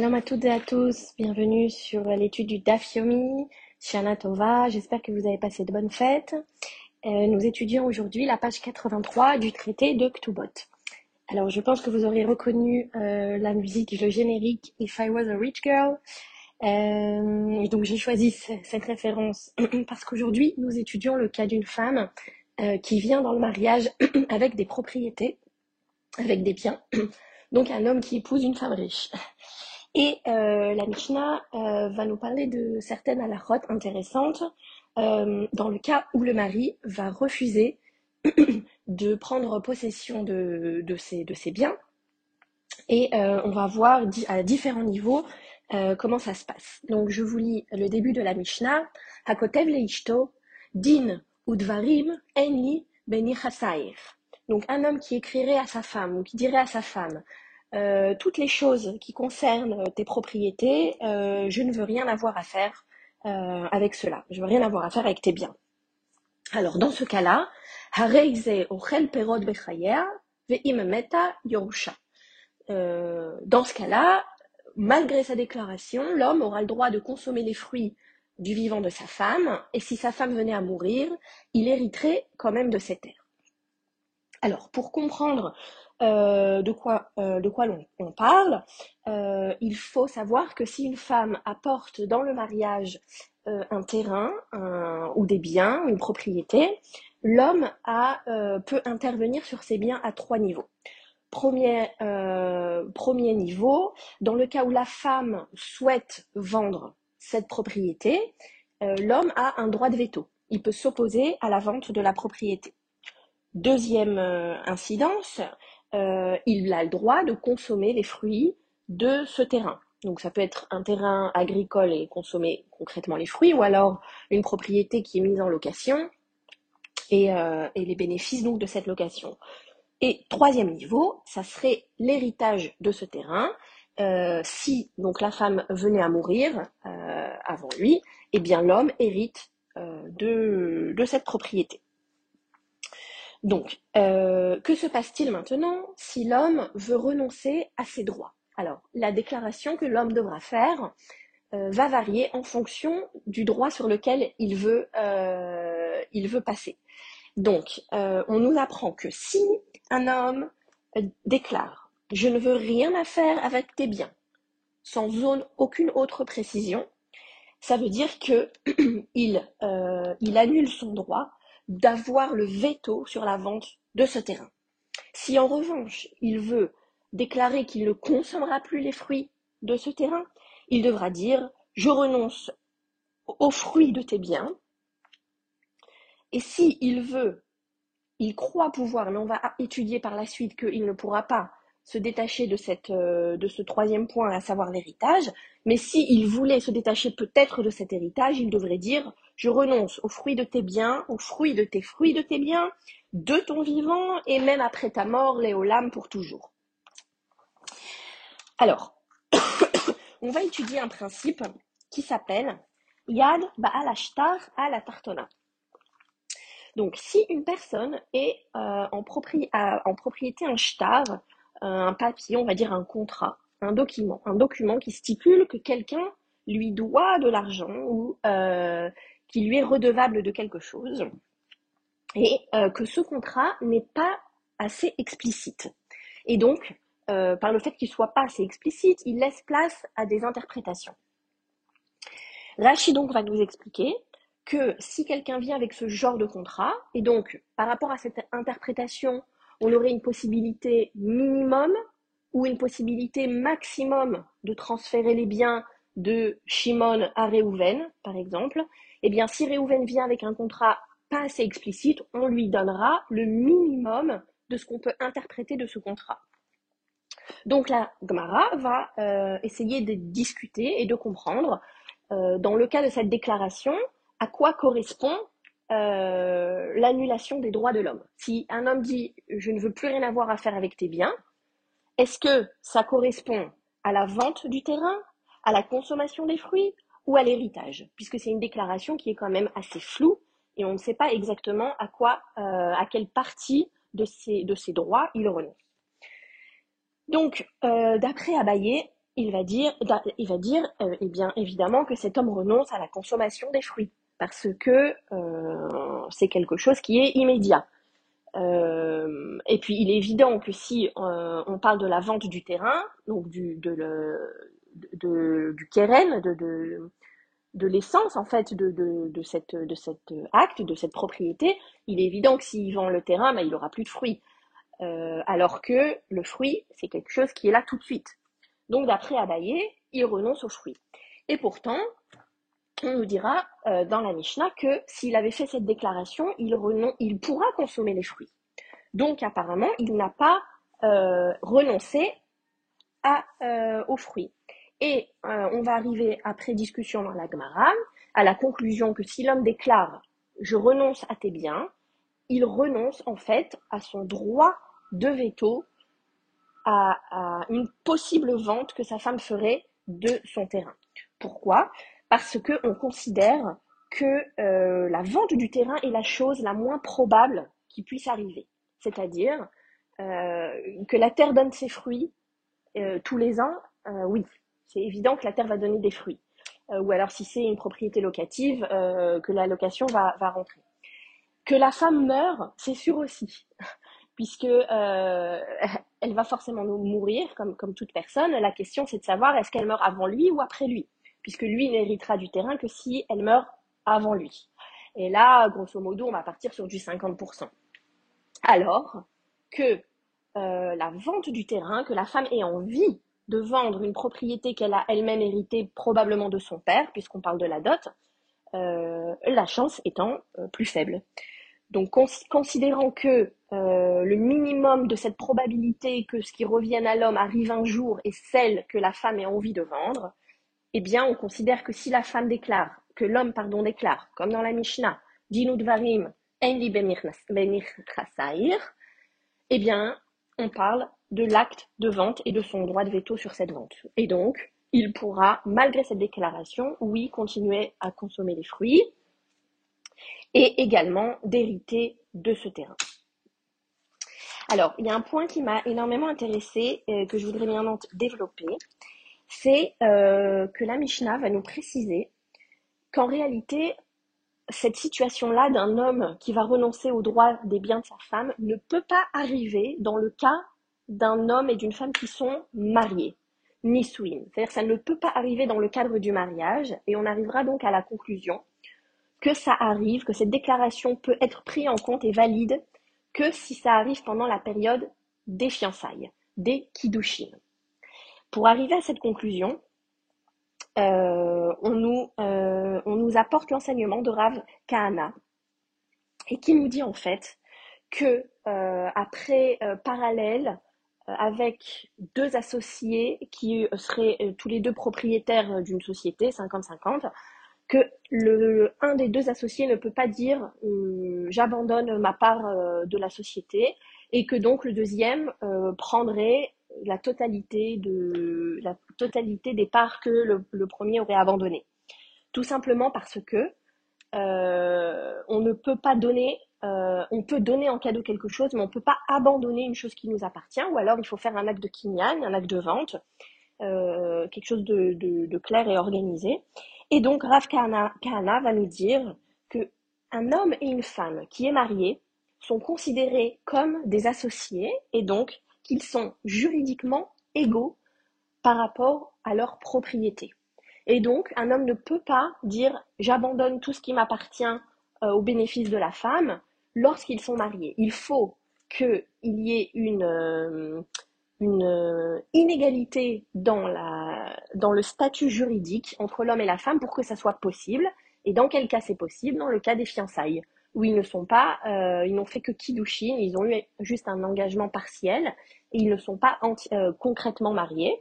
Shalom à toutes et à tous, bienvenue sur l'étude du Daf Yomi, Shana Tova, j'espère que vous avez passé de bonnes fêtes. Euh, nous étudions aujourd'hui la page 83 du traité de Ktubot. Alors je pense que vous aurez reconnu euh, la musique, le générique If I Was a Rich Girl. Euh, donc j'ai choisi cette référence parce qu'aujourd'hui nous étudions le cas d'une femme qui vient dans le mariage avec des propriétés, avec des biens. Donc un homme qui épouse une femme riche. Et euh, la Mishnah euh, va nous parler de certaines halakhot intéressantes euh, dans le cas où le mari va refuser de prendre possession de, de, ses, de ses biens. Et on va voir à différents niveaux comment ça se passe. Donc je vous lis le début de la Mishnah. Hakotev leishto, din udvarim enli beni Donc un homme qui écrirait à sa femme ou qui dirait à sa femme euh, toutes les choses qui concernent tes propriétés, euh, je ne veux rien avoir à faire euh, avec cela. Je veux rien avoir à faire avec tes biens. Alors dans ce cas-là, euh, dans ce cas-là, malgré sa déclaration, l'homme aura le droit de consommer les fruits du vivant de sa femme, et si sa femme venait à mourir, il hériterait quand même de ses terres. Alors, pour comprendre euh, de quoi, euh, l'on parle, euh, il faut savoir que si une femme apporte dans le mariage un terrain ou des biens, une propriété, l'homme peut intervenir sur ces biens à trois niveaux. Premier niveau, dans le cas où la femme souhaite vendre cette propriété, l'homme a un droit de veto. Il peut s'opposer à la vente de la propriété. Deuxième incidence, euh, il a le droit de consommer les fruits de ce terrain. Donc ça peut être un terrain agricole et consommer concrètement les fruits, ou alors une propriété qui est mise en location et, euh, les bénéfices donc de cette location. Et troisième niveau, ça serait l'héritage de ce terrain. Euh, si donc la femme venait à mourir avant lui, eh bien l'homme hérite de cette propriété. Donc, euh, que se passe-t-il maintenant si l'homme veut renoncer à ses droits? Alors, la déclaration que l'homme devra faire euh, va varier en fonction du droit sur lequel il veut, euh, passer. Donc, on nous apprend que si un homme déclare « je ne veux rien à faire avec tes biens », sans aucune autre précision, ça veut dire que il, il annule son droit d'avoir le veto sur la vente de ce terrain. Si en revanche il veut déclarer qu'il ne consommera plus les fruits de ce terrain, il devra dire je renonce aux fruits de tes biens. Et si il veut, il croit pouvoir, mais on va étudier par la suite qu'il ne pourra pas se détacher euh, de ce troisième point, à savoir l'héritage, mais s'il voulait se détacher peut-être de cet héritage, il devrait dire je renonce aux fruits de tes biens, aux fruits de tes fruits de tes biens, de ton vivant, et même après ta mort, Léolam pour toujours. Alors, on va étudier un principe qui s'appelle Yad Ba'al Ashtar al Tartona. Donc, si une personne est euh, en, en, propriété un shtar, un papier, on va dire un contrat, un document, un document qui stipule que quelqu'un lui doit de l'argent ou euh, qui lui est redevable de quelque chose et euh, que ce contrat n'est pas assez explicite. Et donc, euh, par le fait qu'il soit pas assez explicite, il laisse place à des interprétations. Rachid donc va nous expliquer que si quelqu'un vient avec ce genre de contrat, et donc par rapport à cette interprétation, on aurait une possibilité minimum ou une possibilité maximum de transférer les biens de Shimon à Réhouven, par exemple, eh bien, si Réhouven vient avec un contrat pas assez explicite, on lui donnera le minimum de ce qu'on peut interpréter de ce contrat. Donc la Gemara va euh, essayer de discuter et de comprendre, euh, dans le cas de cette déclaration, à quoi correspond euh, l'annulation des droits de l'homme. Si un homme dit je ne veux plus rien avoir à faire avec tes biens, est-ce que ça correspond à la vente du terrain, à la consommation des fruits ou à l'héritage, puisque c'est une déclaration qui est quand même assez floue et on ne sait pas exactement à quoi, euh, à quelle partie de ces, droits il renonce. Donc, euh, d'après Abaye, il va dire, il va dire eh bien évidemment que cet homme renonce à la consommation des fruits parce que euh, c'est quelque chose qui est immédiat. Euh, et puis il est évident que si on parle de la vente du terrain, donc du, de de, du de, de, de l'essence en fait de, de, de, cette, de cet acte, de cette propriété, il est évident que s'il vend le terrain, ben, il n'aura plus de fruits. Euh, alors que le fruit, c'est quelque chose qui est là tout de suite. Donc d'après Abaye, il renonce aux fruits. Et pourtant, on nous dira euh, dans la Mishnah que s'il avait fait cette déclaration, il, il pourra consommer les fruits. Donc apparemment, il n'a pas euh, renoncé à, aux fruits. Et on va arriver, après discussion dans la Gemara, à la conclusion que si l'homme déclare je renonce à tes biens, il renonce en fait à son droit de veto à, une possible vente que sa femme ferait de son terrain. Pourquoi? Parce qu'on considère que euh, la vente du terrain est la chose la moins probable qui puisse arriver. C'est-à-dire euh, que la terre donne ses fruits euh, tous les ans, oui, c'est évident que la terre va donner des fruits. ou alors si c'est une propriété locative, que la location va, va rentrer. Que la femme meurt, c'est sûr aussi puisque elle va forcément mourir comme, comme toute personne. La question, c'est de savoir est-ce qu'elle meurt avant lui ou après lui, puisque lui n'héritera du terrain que si elle meurt avant lui. Et là, grosso modo, on va partir sur du 50%. Alors que euh, la vente du terrain, que la femme ait envie de vendre une propriété qu'elle a elle-même héritée probablement de son père, puisqu'on parle de la dot, euh, la chance étant plus faible. Donc, considérant que euh, le minimum de cette probabilité que ce qui revienne à l'homme arrive un jour est celle que la femme ait envie de vendre, eh bien, on considère que si la femme déclare, que l'homme, pardon, déclare, comme dans la Mishnah, Dinudvarim, Enli eh bien, on parle de l'acte de vente et de son droit de veto sur cette vente. Et donc, il pourra, malgré cette déclaration, oui, continuer à consommer les fruits, et également d'hériter de ce terrain. Alors, il y a un point qui m'a énormément intéressé et que je voudrais bien développer, c'est euh, que la Mishnah va nous préciser qu'en réalité, cette situation-là d'un homme qui va renoncer aux droits des biens de sa femme ne peut pas arriver dans le cas d'un homme et d'une femme qui sont mariés, ni souines. C'est-à-dire que ça ne peut pas arriver dans le cadre du mariage, et on arrivera donc à la conclusion que ça arrive, que cette déclaration peut être prise en compte et valide que si ça arrive pendant la période des fiançailles, des kiddushin. Pour arriver à cette conclusion, euh, on, nous, euh, on, nous, apporte l'enseignement de Rav Kahana et qui nous dit en fait que euh, après parallèle avec deux associés qui seraient tous les deux propriétaires d'une société 50-50, que le, un des deux associés ne peut pas dire j'abandonne ma part de la société et que donc le deuxième prendrait la totalité de la totalité des parts que le, premier aurait abandonné. Tout simplement parce que on ne peut pas donner, on peut donner en cadeau quelque chose, mais on ne peut pas abandonner une chose qui nous appartient, ou alors il faut faire un acte de kinyan, un acte de vente, quelque chose de, de, clair et organisé. Et donc Rav Kahana, va nous dire que un homme et une femme qui est mariés sont considérés comme des associés et donc qu'ils sont juridiquement égaux par rapport à leur propriété. Et donc, un homme ne peut pas dire j'abandonne tout ce qui m'appartient euh, au bénéfice de la femme lorsqu'ils sont mariés. Il faut qu'il y ait une, euh, euh, inégalité dans le statut juridique entre l'homme et la femme pour que ça soit possible. Et dans quel cas c'est possible? Dans le cas des fiançailles, où ils ne sont pas, euh, ils n'ont fait que kidushin, ils ont eu juste un engagement partiel et ils ne sont pas euh, concrètement mariés.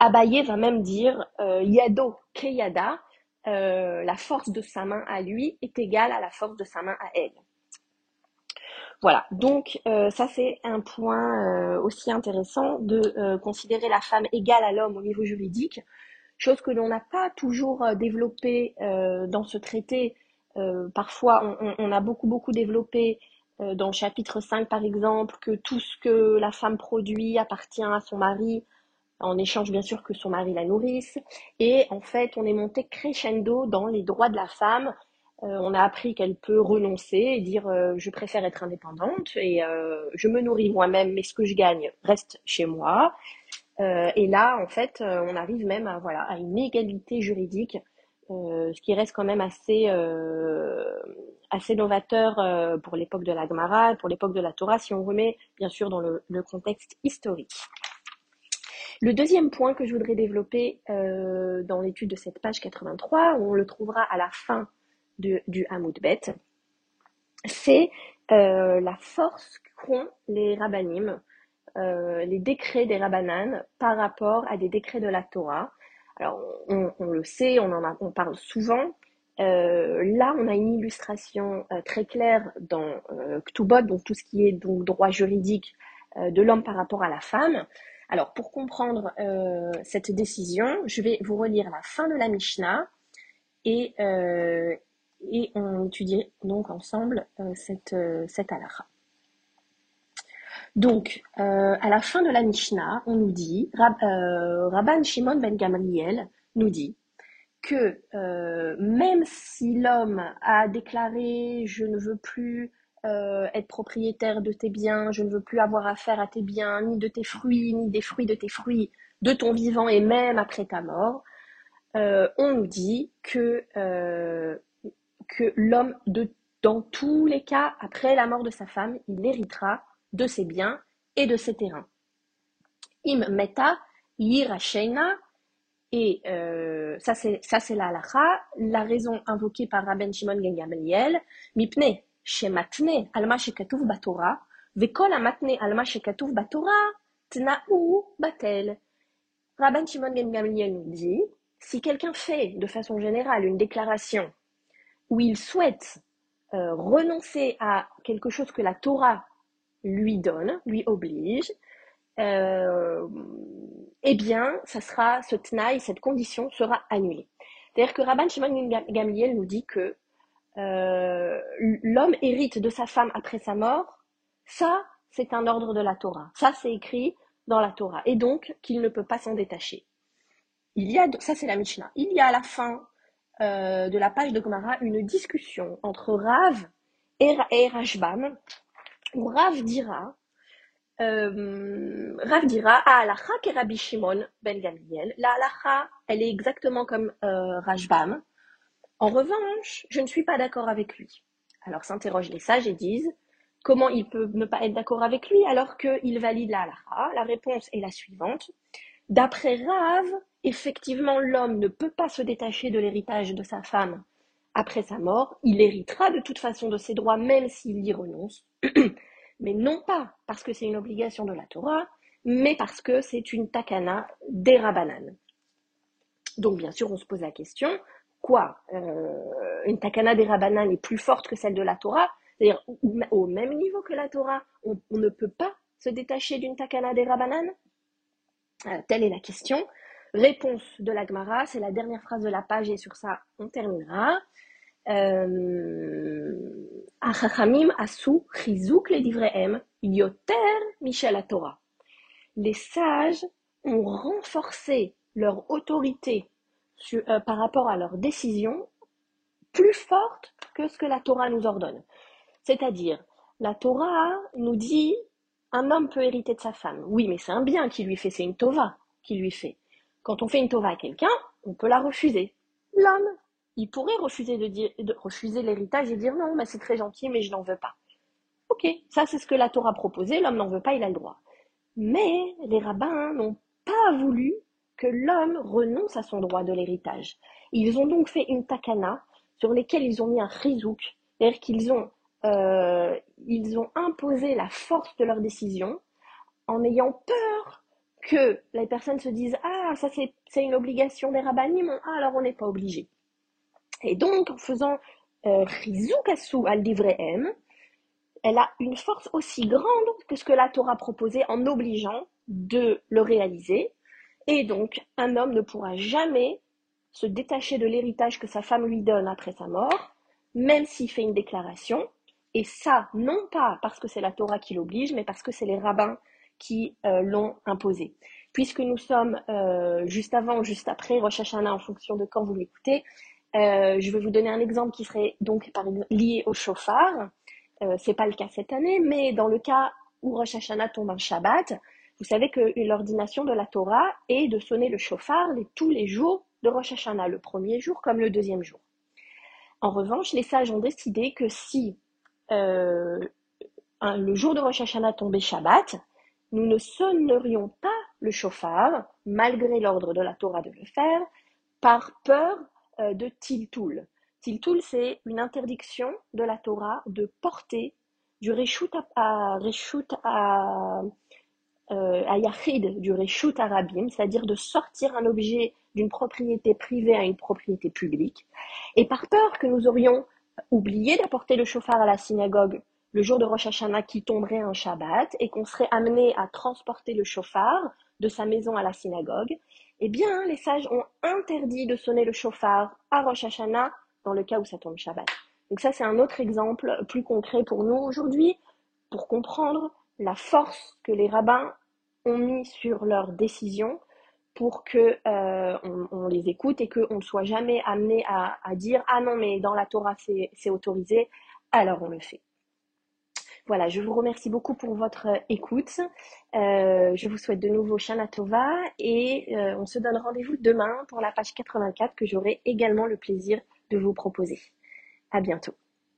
Abaye va même dire yado kreyada, la force de sa main à lui est égale à la force de sa main à elle. Voilà, donc euh, ça c'est un point euh, aussi intéressant de euh, considérer la femme égale à l'homme au niveau juridique, chose que l'on n'a pas toujours développée dans ce traité. Parfois, on, a beaucoup beaucoup développé dans le chapitre 5 par exemple que tout ce que la femme produit appartient à son mari en échange bien sûr que son mari la nourrisse. Et en fait, on est monté crescendo dans les droits de la femme. Euh, on a appris qu'elle peut renoncer et dire euh, je préfère être indépendante et euh, je me nourris moi-même, mais ce que je gagne reste chez moi. et là, en fait, on arrive même à voilà à une égalité juridique, ce qui reste quand même assez assez novateur pour l'époque de la Gemara, pour l'époque de la Torah, si on remet bien sûr dans le contexte historique. Le deuxième point que je voudrais développer euh, dans l'étude de cette page 83, où on le trouvera à la fin du Hamoud Bet, c'est euh, la force qu'ont les rabbinim, euh, les décrets des rabbanan par rapport à des décrets de la Torah. Alors, on, le sait, on en parle souvent. là, on a une illustration très claire dans Ktubot, donc tout ce qui est donc droit juridique de l'homme par rapport à la femme. Alors, pour comprendre euh, cette décision, je vais vous relire la fin de la Mishnah et, euh, et on étudie donc ensemble euh, cette, cette halakha. Donc, à la fin de la Mishnah, on nous dit, Rabban Shimon ben Gamriel nous dit que même si l'homme a déclaré je ne veux plus euh, être propriétaire de tes biens, je ne veux plus avoir affaire à tes biens, ni de tes fruits, ni des fruits de tes fruits, de ton vivant et même après ta mort, euh, on nous dit que, euh, que l'homme, dans tous les cas, après la mort de sa femme, il héritera de ses biens et de ses terrains. Im meta yirashena, et ça c'est ça c'est la la raison invoquée par Rabben Shimon ben Gamaliel, mipne shematne al ma shekatuv batora, vekol amatne al ma shekatuv batora, tna'u batel. Rabban Shimon ben Gamliel nous dit, si quelqu'un fait de façon générale une déclaration où il souhaite euh, renoncer à quelque chose que la Torah lui donne, lui oblige, euh, eh bien, ça sera, ce tnaï, cette condition sera annulée. C'est-à-dire que Rabban Shimon ben Gamliel nous dit que euh, l'homme hérite de sa femme après sa mort, ça, c'est un ordre de la Torah. Ça, c'est écrit dans la Torah. Et donc, qu'il ne peut pas s'en détacher. Il y a, ça c'est la Mishnah. Il y a à la fin euh, de la page de Gomara une discussion entre Rav et, Rajbam, Rav dira, euh, Rav dira, ah, alacha ke Rabbi Shimon ben Gamliel. La alacha, elle est exactement comme euh, Rajbam. En revanche, je ne suis pas d'accord avec lui. Alors s'interrogent les sages et disent comment il peut ne pas être d'accord avec lui alors qu'il valide la halakha La réponse est la suivante. D'après Rav, effectivement, l'homme ne peut pas se détacher de l'héritage de sa femme après sa mort. Il héritera de toute façon de ses droits même s'il y renonce. mais non pas parce que c'est une obligation de la Torah, mais parce que c'est une takana des Rabbanan. Donc bien sûr, on se pose la question, quoi euh, Une takana des Rabbanan est plus forte que celle de la Torah, c'est-à-dire au même niveau que la Torah, on, ne peut pas se détacher d'une takana des Rabbanan euh, Telle est la question. Réponse de la Gemara, c'est la dernière phrase de la page et sur ça on terminera. Euh, Achachamim asu chizuk le divrehem yoter michel Torah. Les sages ont renforcé leur autorité euh, par rapport à leurs décisions plus fortes que ce que la Torah nous ordonne. C'est-à-dire, la Torah nous dit un homme peut hériter de sa femme. Oui, mais c'est un bien qui lui fait, c'est une tova qui lui fait. Quand on fait une tova à quelqu'un, on peut la refuser. L'homme, il pourrait refuser de refuser l'héritage et dire non, mais c'est très gentil, mais je n'en veux pas. Ok, ça c'est ce que la Torah proposait, l'homme n'en veut pas, il a le droit. Mais les rabbins n'ont pas voulu que l'homme renonce à son droit de l'héritage. Ils ont donc fait une takana sur lesquelles ils ont mis un chizouk, c'est-à-dire qu'ils euh, ils ont imposé la force de leur décision en ayant peur que les personnes se disent Ah, ça c'est une obligation des rabbinim, ah, alors on n'est pas obligé. Et donc, en faisant euh, asu al M, elle a une force aussi grande que ce que la Torah proposait en obligeant de le réaliser, et donc, un homme ne pourra jamais se détacher de l'héritage que sa femme lui donne après sa mort, même s'il fait une déclaration. Et ça, non pas parce que c'est la Torah qui l'oblige, mais parce que c'est les rabbins qui euh, l'ont imposé. puisque nous sommes euh, juste avant juste après Rosh Hashanah en fonction de quand vous l'écoutez, euh, je vais vous donner un exemple qui serait donc par exemple, lié au chauffard. Euh, c'est pas le cas cette année, mais dans le cas où Rosh Hashanah tombe un Shabbat, vous savez que l'ordination de la Torah est de sonner le chauffard tous les jours de Rosh Hashanah, le premier jour comme le deuxième jour. En revanche, les sages ont décidé que si le jour de Rosh Hashanah tombait Shabbat, nous ne sonnerions pas le chauffard, malgré l'ordre de la Torah de le faire, par peur euh, de Tiltul. Tiltul, c'est une interdiction de la Torah de porter du Reshut à, à, euh, à du Reshut Arabim, c'est-à-dire de sortir un objet d'une propriété privée à une propriété publique. Et par peur que nous aurions oublié d'apporter le chauffard à la synagogue le jour de Rosh Hashanah qui tomberait un Shabbat et qu'on serait amené à transporter le chauffard de sa maison à la synagogue, eh bien, les sages ont interdit de sonner le chauffard à Rosh Hashanah dans le cas où ça tombe Shabbat. Donc ça, c'est un autre exemple plus concret pour nous aujourd'hui pour comprendre la force que les rabbins ont mis sur leurs décisions pour que euh, on, les écoute et qu'on ne soit jamais amené à, à dire ah non mais dans la Torah c'est autorisé alors on le fait. Voilà, je vous remercie beaucoup pour votre écoute. Euh, je vous souhaite de nouveau Shana Tova et euh, on se donne rendez-vous demain pour la page 84 que j'aurai également le plaisir de vous proposer. À bientôt.